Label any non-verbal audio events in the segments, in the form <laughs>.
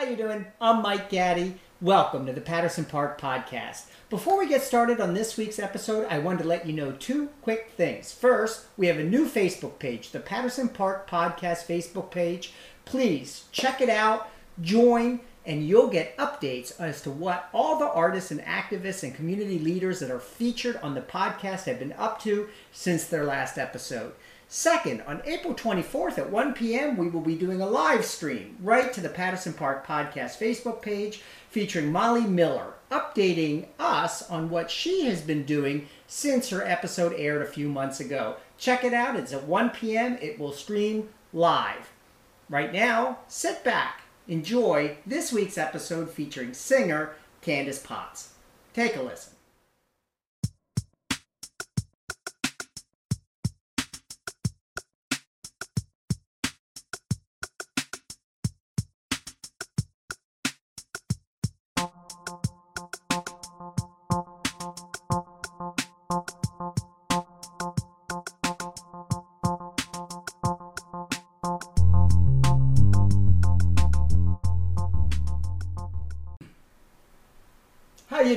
How you doing? I'm Mike Gaddy. Welcome to the Patterson Park Podcast. Before we get started on this week's episode, I wanted to let you know two quick things. First, we have a new Facebook page, the Patterson Park Podcast Facebook page. Please check it out, join, and you'll get updates as to what all the artists and activists and community leaders that are featured on the podcast have been up to since their last episode. Second, on April 24th at 1 p.m., we will be doing a live stream right to the Patterson Park Podcast Facebook page featuring Molly Miller, updating us on what she has been doing since her episode aired a few months ago. Check it out. It's at 1 p.m. It will stream live. Right now, sit back, enjoy this week's episode featuring singer Candace Potts. Take a listen.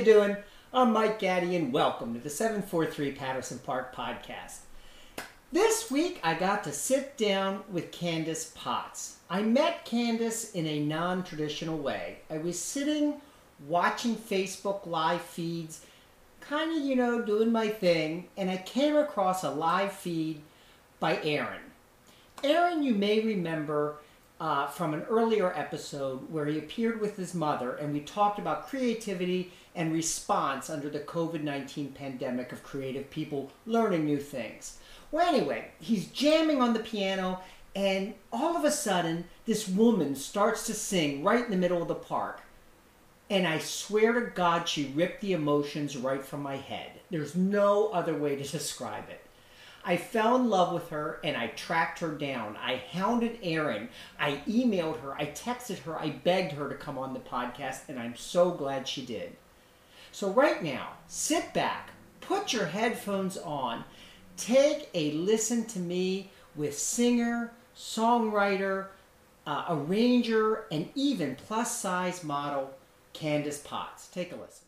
Doing? I'm Mike Gaddy and welcome to the 743 Patterson Park podcast. This week I got to sit down with Candace Potts. I met Candace in a non-traditional way. I was sitting watching Facebook live feeds, kind of, you know, doing my thing, and I came across a live feed by Aaron. Aaron, you may remember uh, from an earlier episode where he appeared with his mother, and we talked about creativity and response under the COVID 19 pandemic of creative people learning new things. Well, anyway, he's jamming on the piano, and all of a sudden, this woman starts to sing right in the middle of the park. And I swear to God, she ripped the emotions right from my head. There's no other way to describe it. I fell in love with her and I tracked her down. I hounded Aaron. I emailed her. I texted her. I begged her to come on the podcast, and I'm so glad she did. So, right now, sit back, put your headphones on, take a listen to me with singer, songwriter, uh, arranger, and even plus size model Candace Potts. Take a listen.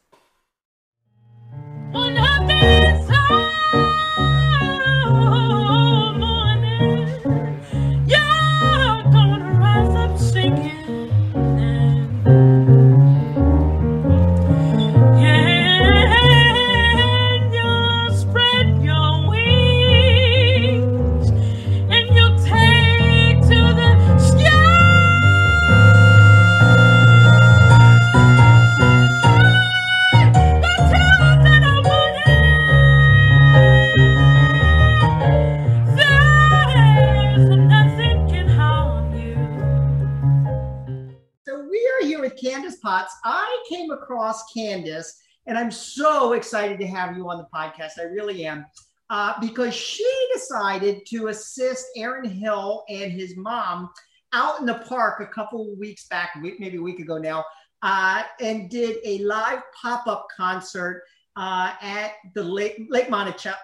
I came across Candace, and I'm so excited to have you on the podcast. I really am. Uh, because she decided to assist Aaron Hill and his mom out in the park a couple of weeks back, maybe a week ago now, uh, and did a live pop up concert uh, at the Lake, Lake Monticello,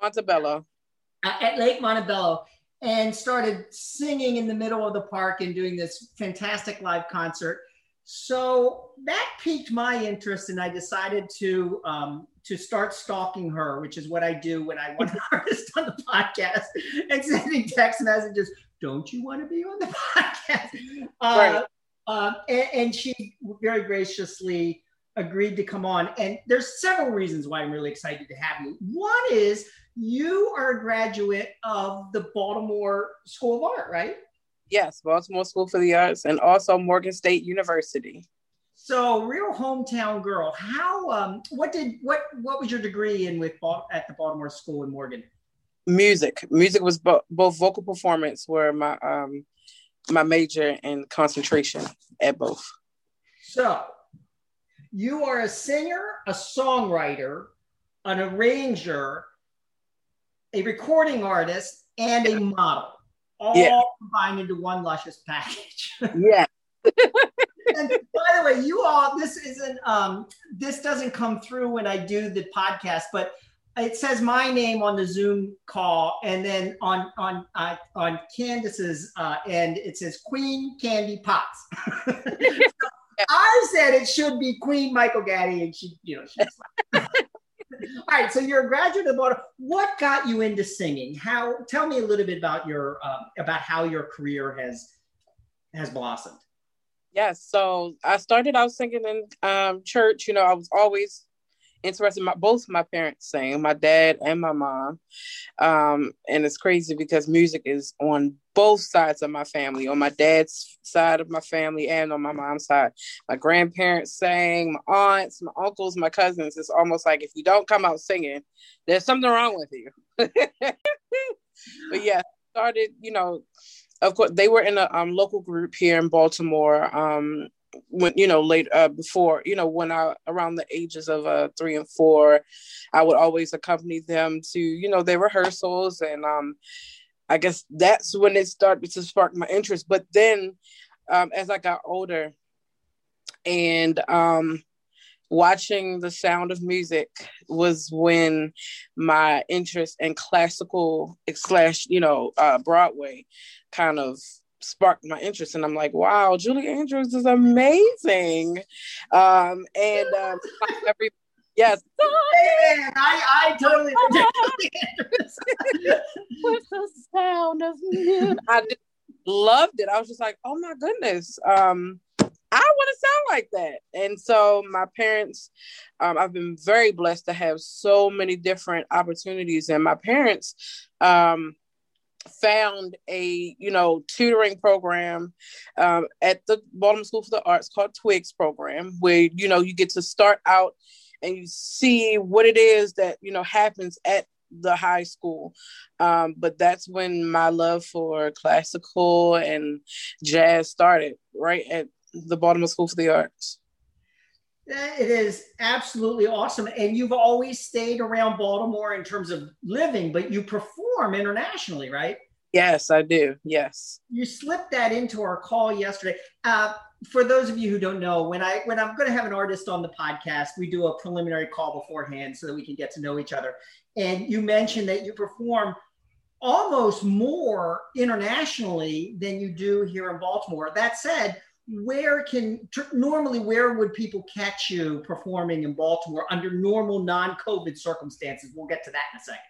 Montebello. at Lake Montebello and started singing in the middle of the park and doing this fantastic live concert. So that piqued my interest, and I decided to um, to start stalking her, which is what I do when I want an <laughs> artist on the podcast and sending text messages. Don't you want to be on the podcast? Uh, Right. uh, and, and she very graciously agreed to come on. And there's several reasons why I'm really excited to have you. One is you are a graduate of the Baltimore School of Art, right? Yes, Baltimore School for the Arts and also Morgan State University. So, real hometown girl. How? Um, what did what what was your degree in with at the Baltimore School in Morgan? Music. Music was bo- both vocal performance were my um my major and concentration at both. So, you are a singer, a songwriter, an arranger, a recording artist, and a model, all Yeah. combined into one luscious package. <laughs> Yeah. and by the way, you all, this isn't, um, this doesn't come through when I do the podcast, but it says my name on the Zoom call, and then on on uh, on Candace's uh, end it says Queen Candy Potts. <laughs> <laughs> I said it should be Queen Michael Gaddy, and she, you know, she's like. All right, so you're a graduate of Baltimore. What got you into singing? How? Tell me a little bit about your uh, about how your career has has blossomed. Yes. So I started out singing in um, church. You know, I was always interested. My both my parents sang, my dad and my mom. Um, and it's crazy because music is on both sides of my family. On my dad's side of my family and on my mom's side, my grandparents sang, my aunts, my uncles, my cousins. It's almost like if you don't come out singing, there's something wrong with you. <laughs> but yeah, started. You know, of course they were in a um, local group here in Baltimore. Um, when you know late uh, before you know when I around the ages of uh, three and four, I would always accompany them to you know their rehearsals, and um, I guess that's when it started to spark my interest. But then, um, as I got older, and um, watching the sound of music was when my interest in classical slash you know uh, broadway kind of sparked my interest and i'm like wow julie andrews is amazing. Um and um <laughs> every yes. Man, I, I totally <laughs> with the sound of music i just loved it. I was just like oh my goodness um I want to sound like that. And so my parents, um, I've been very blessed to have so many different opportunities. And my parents um, found a, you know, tutoring program um, at the Baltimore School for the Arts called Twigs program, where, you know, you get to start out and you see what it is that, you know, happens at the high school. Um, but that's when my love for classical and jazz started, right at the Baltimore School for the Arts. It is absolutely awesome. And you've always stayed around Baltimore in terms of living, but you perform internationally, right? Yes, I do. Yes. You slipped that into our call yesterday. Uh, for those of you who don't know, when I when I'm going to have an artist on the podcast, we do a preliminary call beforehand so that we can get to know each other. And you mentioned that you perform almost more internationally than you do here in Baltimore. That said, where can normally where would people catch you performing in Baltimore under normal non-COVID circumstances? We'll get to that in a second.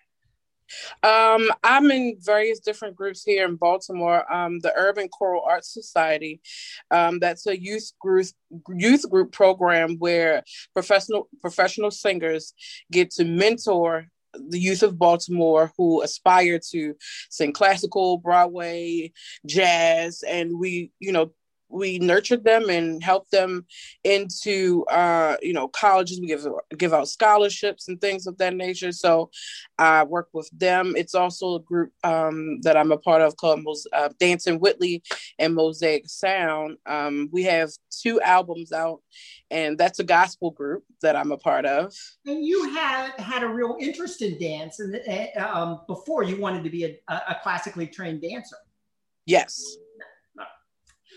Um, I'm in various different groups here in Baltimore. Um, the Urban Choral Arts Society, um, that's a youth group youth group program where professional professional singers get to mentor the youth of Baltimore who aspire to sing classical, Broadway, jazz, and we, you know, we nurtured them and helped them into uh, you know colleges. We give give out scholarships and things of that nature. So I work with them. It's also a group um, that I'm a part of called Mos- uh, Dancing Whitley and Mosaic Sound. Um, we have two albums out, and that's a gospel group that I'm a part of. And you had had a real interest in dance, and uh, um, before you wanted to be a, a classically trained dancer. Yes.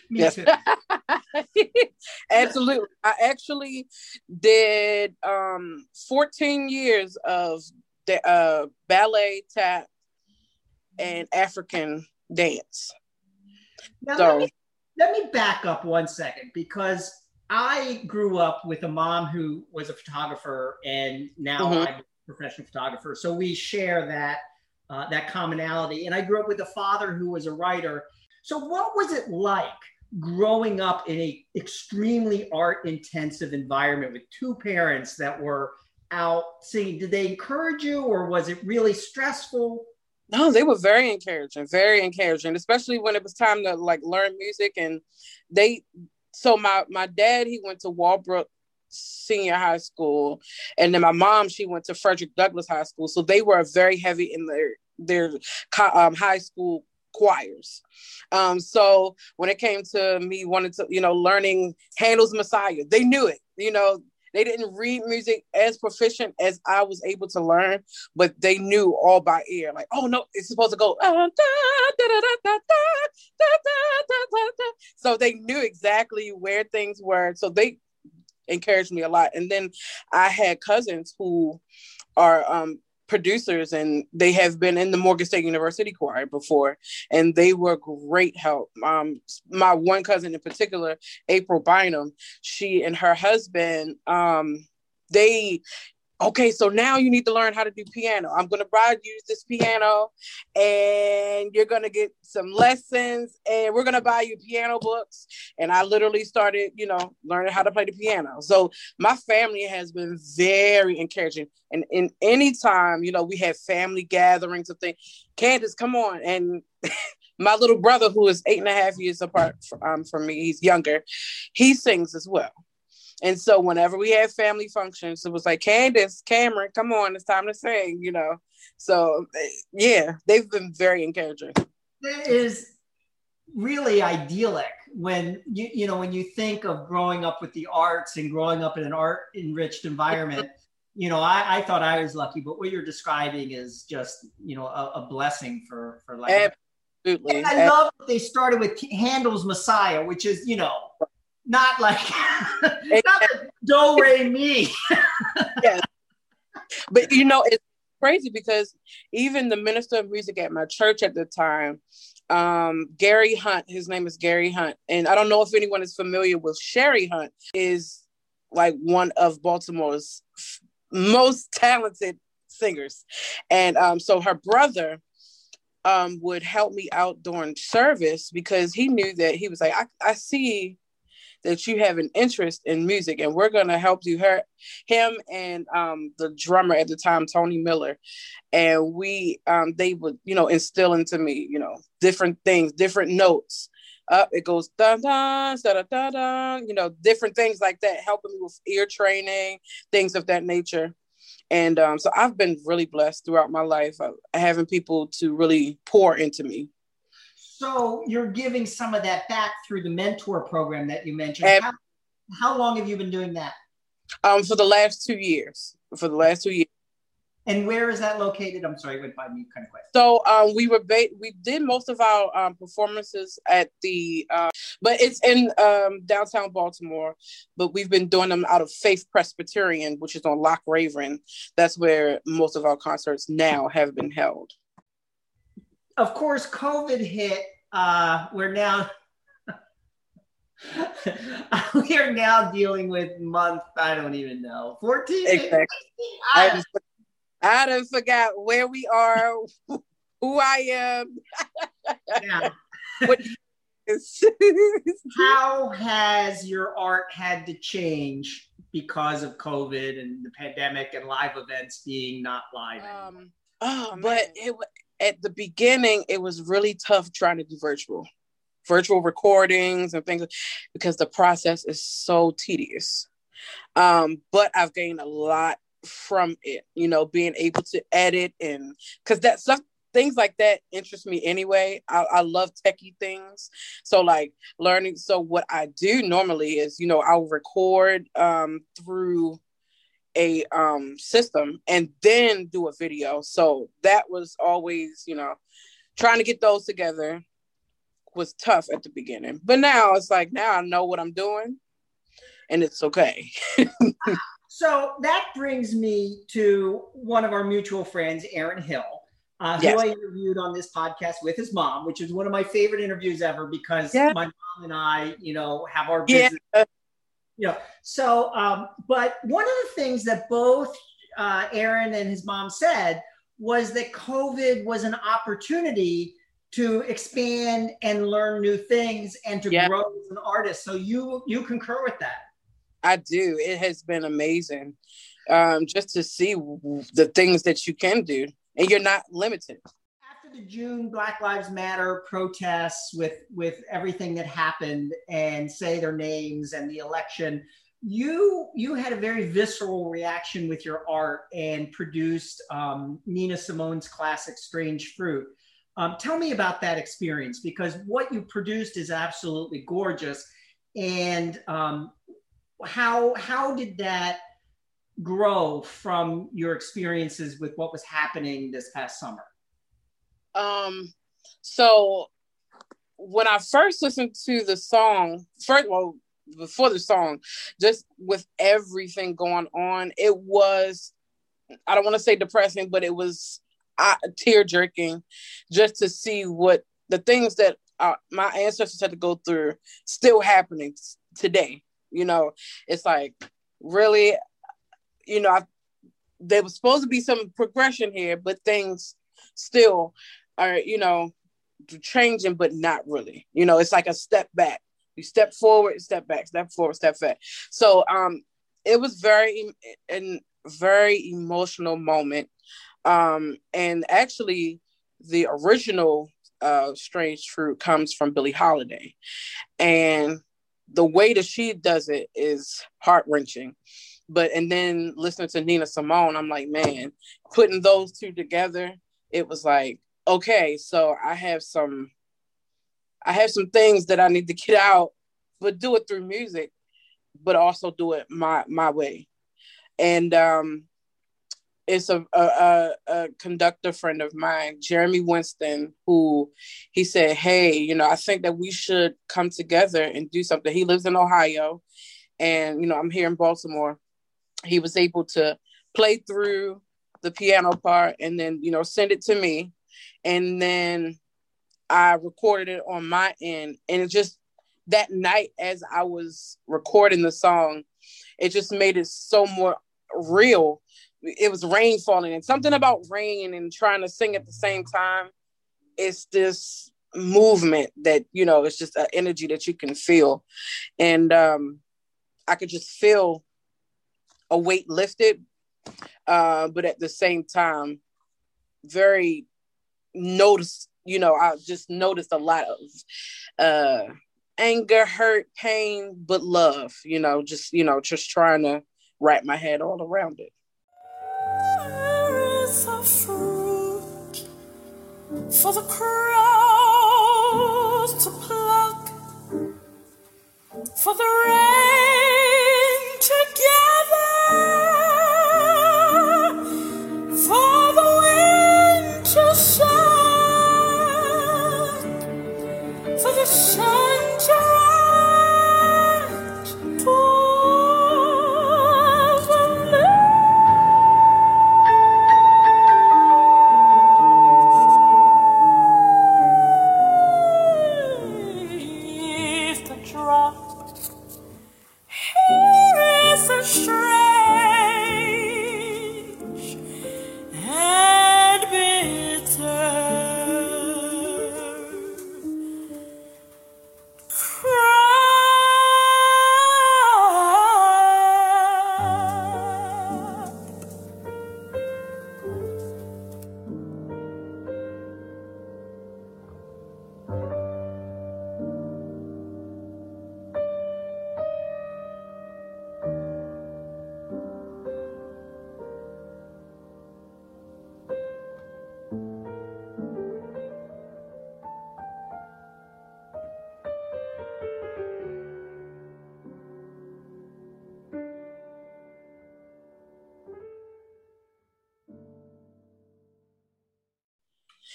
<laughs> Me Yes. too. <laughs> Absolutely. I actually did um 14 years of the uh ballet, tap, and African dance. Now, So- let, me, let me back up one second because I grew up with a mom who was a photographer, and now Mhm. I'm a professional photographer. So we share that uh, that commonality. And I grew up with a father who was a writer. So what was it like growing up in a extremely art intensive environment with two parents that were out singing? Did they encourage you, or was it really stressful? No, they were very encouraging, very encouraging, especially when it was time to like learn music. And they, so my my dad, he went to Walbrook Senior High School, and then my mom, she went to Frederick Douglass High School. So they were very heavy in their their um, high school choirs. Um, so when it came to me wanting to, you know, learning Handel's Messiah, they knew it. You know, they didn't read music as proficient as I was able to learn, but they knew all by ear. Like, oh no, it's supposed to go. So they knew exactly where things were. So they encouraged me a lot. And then I had cousins who are um, producers and they have been in the Morgan State University choir before and they were great help. Um, my one cousin in particular, April Bynum, she and her husband, um, they okay, so now you need to learn how to do piano. I'm going to buy you this piano and you're going to get some lessons and we're going to buy you piano books. And I literally started, you know, learning how to play the piano. So my family has been very encouraging. And in any time, you know, we have family gatherings of things, Candace, come on. And <laughs> my little brother, who is eight and a half years apart from, um, from me, he's younger, he sings as well. And so whenever we had family functions, it was like Candace, Cameron, come on, it's time to sing, you know. So eh, yeah, they've been very encouraging. It is really idyllic when you you know when you think of growing up with the arts and growing up in an art enriched environment. <laughs> You know, I, I thought I was lucky, but what you're describing is just you know a, a blessing for for life. Absolutely. And I love that they started with Handel's Messiah, which is you know not like it's <laughs> not like do re mi. yeah. But you know, it's crazy because even the minister of music at my church at the time, um, Gary Hunt, his name is Gary Hunt, and I don't know if anyone is familiar with Sherry Hunt, is like one of Baltimore's most talented singers, and um, so her brother um, would help me out during service because he knew that he was like, I, I see that you have an interest in music and we're going to help you her him and um, the drummer at the time tony miller. And we um, they would you know instill into me you know different things different notes. Up it goes dun dun da da da you know different things like that helping me with ear training things of that nature. And um, so i've been really blessed throughout my life uh, having people to really pour into me so you're giving some of that back through the mentor program that you mentioned. How, how long have you been doing that? um, for the last two years for the last two years And where is that located? I'm sorry, went by me kind of quick. So um, we were ba- we did most of our um, performances at the, uh, but it's in um, downtown Baltimore. But we've been doing them out of Faith Presbyterian, which is on Loch Raven. That's where most of our concerts now have been held. Of course, COVID hit. Uh, we're now <laughs> we are now dealing with month. I don't even know. 14? Exactly. I, I, just, I done forgot where we are, <laughs> who I am. yeah. <laughs> what is. How has your art had to change because of COVID and the pandemic and live events being not live? um, oh, but it wa- at the beginning it was really tough trying to do virtual virtual recordings and things because the process is so tedious. Um but i've gained a lot from it you know being able to edit and because that stuff things like that interest me anyway. I, I love techie things. So like learning so what i do normally is you know i'll record um through a um system and then do a video so that was always you know trying to get those together was tough at the beginning but now it's like now i know what i'm doing and it's okay <laughs> So that brings me to one of our mutual friends, Aaron Hill, uh, Yes. who I interviewed on this podcast with his mom, which is one of my favorite interviews ever because Yeah. my mom and I, you know, have our business. You know, so, um, but one of the things that both uh, Aaron and his mom said was that COVID was an opportunity to expand and learn new things and to Yeah. grow as an artist. So you you concur with that? I do. It has been amazing um, just to see the things that you can do, and you're not limited. The June Black Lives Matter protests with with everything that happened and say their names and the election, you you had a very visceral reaction with your art and produced um, Nina Simone's classic "Strange Fruit." Um, tell me about that experience because what you produced is absolutely gorgeous, and um, how how did that grow from your experiences with what was happening this past summer? Um, so when I first listened to the song, first well, before the song, just with everything going on, it was I don't want to say depressing, but it was tear jerking just to see what the things that uh, my ancestors had to go through still happening today. You know, it's like really, you know, I, there was supposed to be some progression here, but things still are, you know, changing, but not really. You know, it's like a step back. You step forward, step back, step forward, step back. So um it was very a very emotional moment. Um and actually the original uh strange fruit comes from Billie Holiday. And the way that she does it is heart wrenching. But and then listening to Nina Simone, I'm like, man, putting those two together, it was like, okay, so I have some I have some things that I need to get out, but do it through music, but also do it my my way. And um it's a, a, a conductor friend of mine, Jeremy Winston, who he said, Hey, you know, I think that we should come together and do something. He lives in Ohio, and, you know, I'm here in Baltimore. He was able to play through the piano part and then, you know, send it to me. And then I recorded it on my end. And it just, that night, as I was recording the song, it just made it so more real. It was rain falling. And something about rain and trying to sing at the same time it's this movement that you know it's just an energy that you can feel. And um i could just feel a weight lifted uh but at the same time very notice you know i just noticed a lot of uh anger hurt pain but love you know just you know just trying to wrap my head all around it. For the crows to pluck, for the rain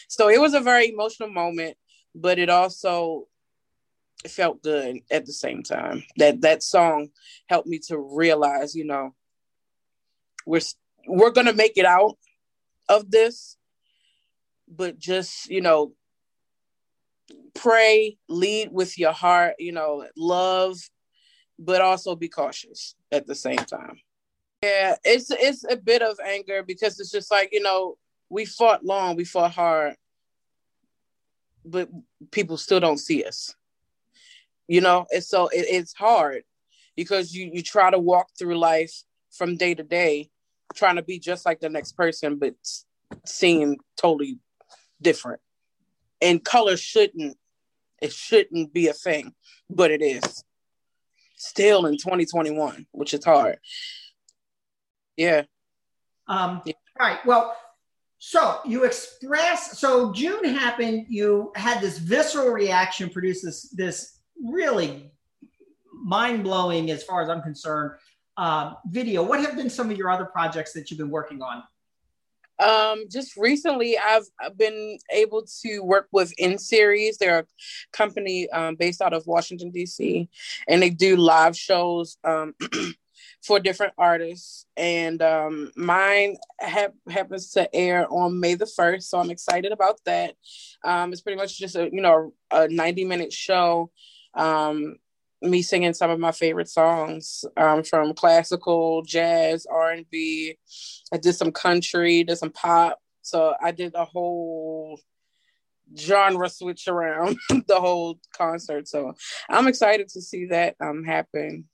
so it was a very emotional moment but it also felt good at the same time. That that song helped me to realize you know we're we're gonna make it out of this but just you know pray lead with your heart you know love but also be cautious at the same time. Yeah it's it's a bit of anger because it's just like you know we fought long we fought hard but people still don't see us you know and so it, it's hard because you you try to walk through life from day to day trying to be just like the next person but seeing totally different and color shouldn't it shouldn't be a thing but it is still in 2021 which is hard yeah Um, Yeah. Right. Well, so you express. So June happened. You had this visceral reaction, produced this this really mind blowing, as far as I'm concerned, uh, video. What have been some of your other projects that you've been working on? Um, just recently, I've, been able to work with In Series. They're a company um, based out of Washington D.C. and they do live shows um, <clears throat> for different artists, and um, mine ha- happens to air on May the first, so I'm excited about that. Um, it's pretty much just a you know a 90 minute show. Um, me singing some of my favorite songs um, from classical, jazz, R and B. I did some country, did some pop. So I did a whole genre switch around <laughs> the whole concert. So I'm excited to see that um, happen.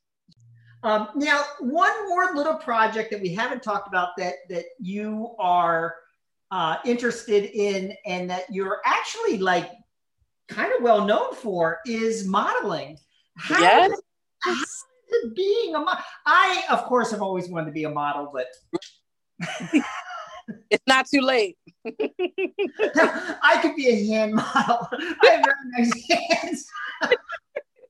Um, now, one more little project that we haven't talked about that that you are uh, interested in and that you're actually like kind of well known for is modeling. How yes. is, how is it being a model? I, of course, have always wanted to be a model, but <laughs> it's not too late. <laughs> I could be a hand model. I have very nice hands, <laughs>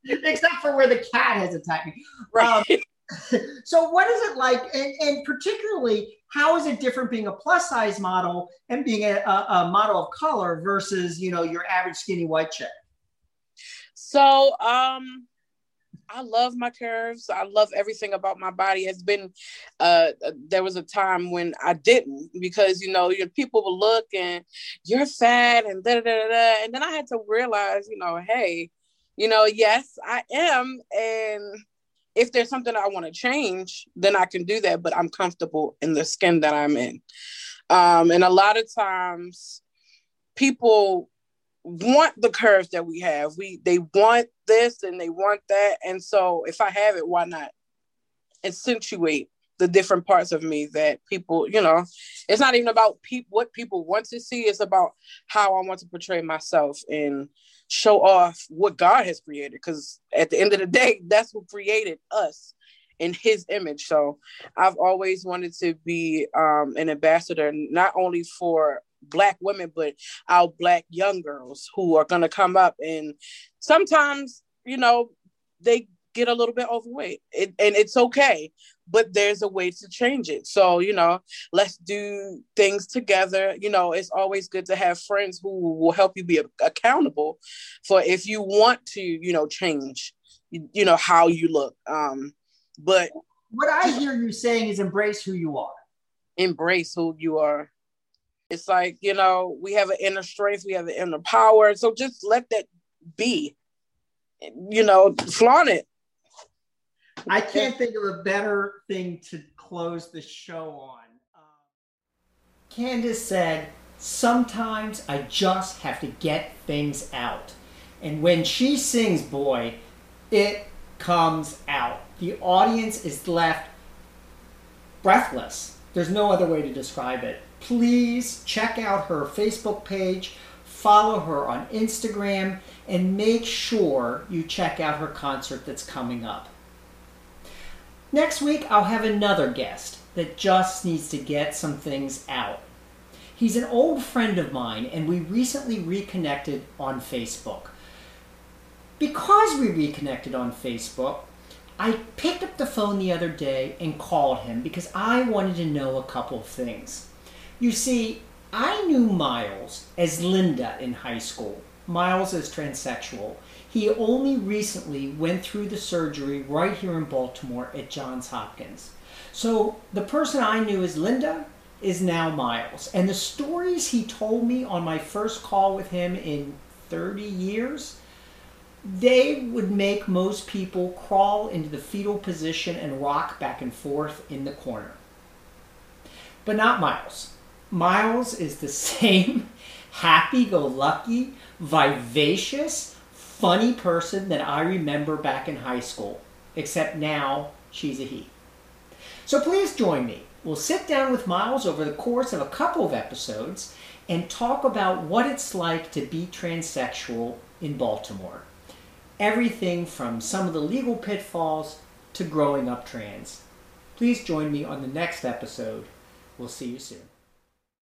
<laughs> except for where the cat has attacked me. Right. Um, <laughs> so, what is it like, and, and, particularly, how is it different being a plus size model and being a, a, model of color versus, you know, your average skinny white chick? So, um, I love my curves. I love everything about my body. It's been uh there was a time when I didn't because you know your people will look and you're fat and da da da da and then I had to realize, you know, hey, you know, yes, I am and if there's something I want to change, then I can do that, but I'm comfortable in the skin that I'm in. Um and a lot of times people want the curves that we have. We they want this and they want that. And so if I have it, why not accentuate the different parts of me that people, you know, it's not even about what people want to see, it's about how I want to portray myself and show off what God has created. Because at the end of the day, <laughs> that's who created us in his image. So I've always wanted to be um, an ambassador, not only for black women, but our black young girls who are going to come up and sometimes, you know, they get a little bit overweight. It, and it's okay but there's a way to change it. So you know let's do things together. You know it's always good to have friends who will help you be accountable for if you want to you know change you, you know how you look. Um but what i hear you saying is embrace who you are. Embrace who you are. It's like, you know, we have an inner strength, we have an inner power. So just let that be, you know, flaunt it. I can't think of a better thing to close the show on. Um, Candace said, Sometimes I just have to get things out. And when she sings, boy, it comes out. The audience is left breathless. There's no other way to describe it please check out her Facebook page, follow her on Instagram, and make sure you check out her concert that's coming up. Next week, I'll have another guest that just needs to get some things out. He's an old friend of mine, and we recently reconnected on Facebook. Because we reconnected on Facebook, I picked up the phone the other day and called him because I wanted to know a couple of things. You see, I knew Miles as Linda in high school. Miles is transsexual. He only recently went through the surgery right here in Baltimore at Johns Hopkins. So the person I knew as Linda is now Miles. And the stories he told me on my first call with him in 30 years, they would make most people crawl into the fetal position and rock back and forth in the corner. But not Miles. Miles is the <laughs> same happy go lucky, vivacious, funny person that I remember back in high school, except now she's a he. So please join me. We'll sit down with Miles over the course of a couple of episodes and talk about what it's like to be transsexual in Baltimore. Everything from some of the legal pitfalls to growing up trans. Please join me on the next episode. We'll see you soon.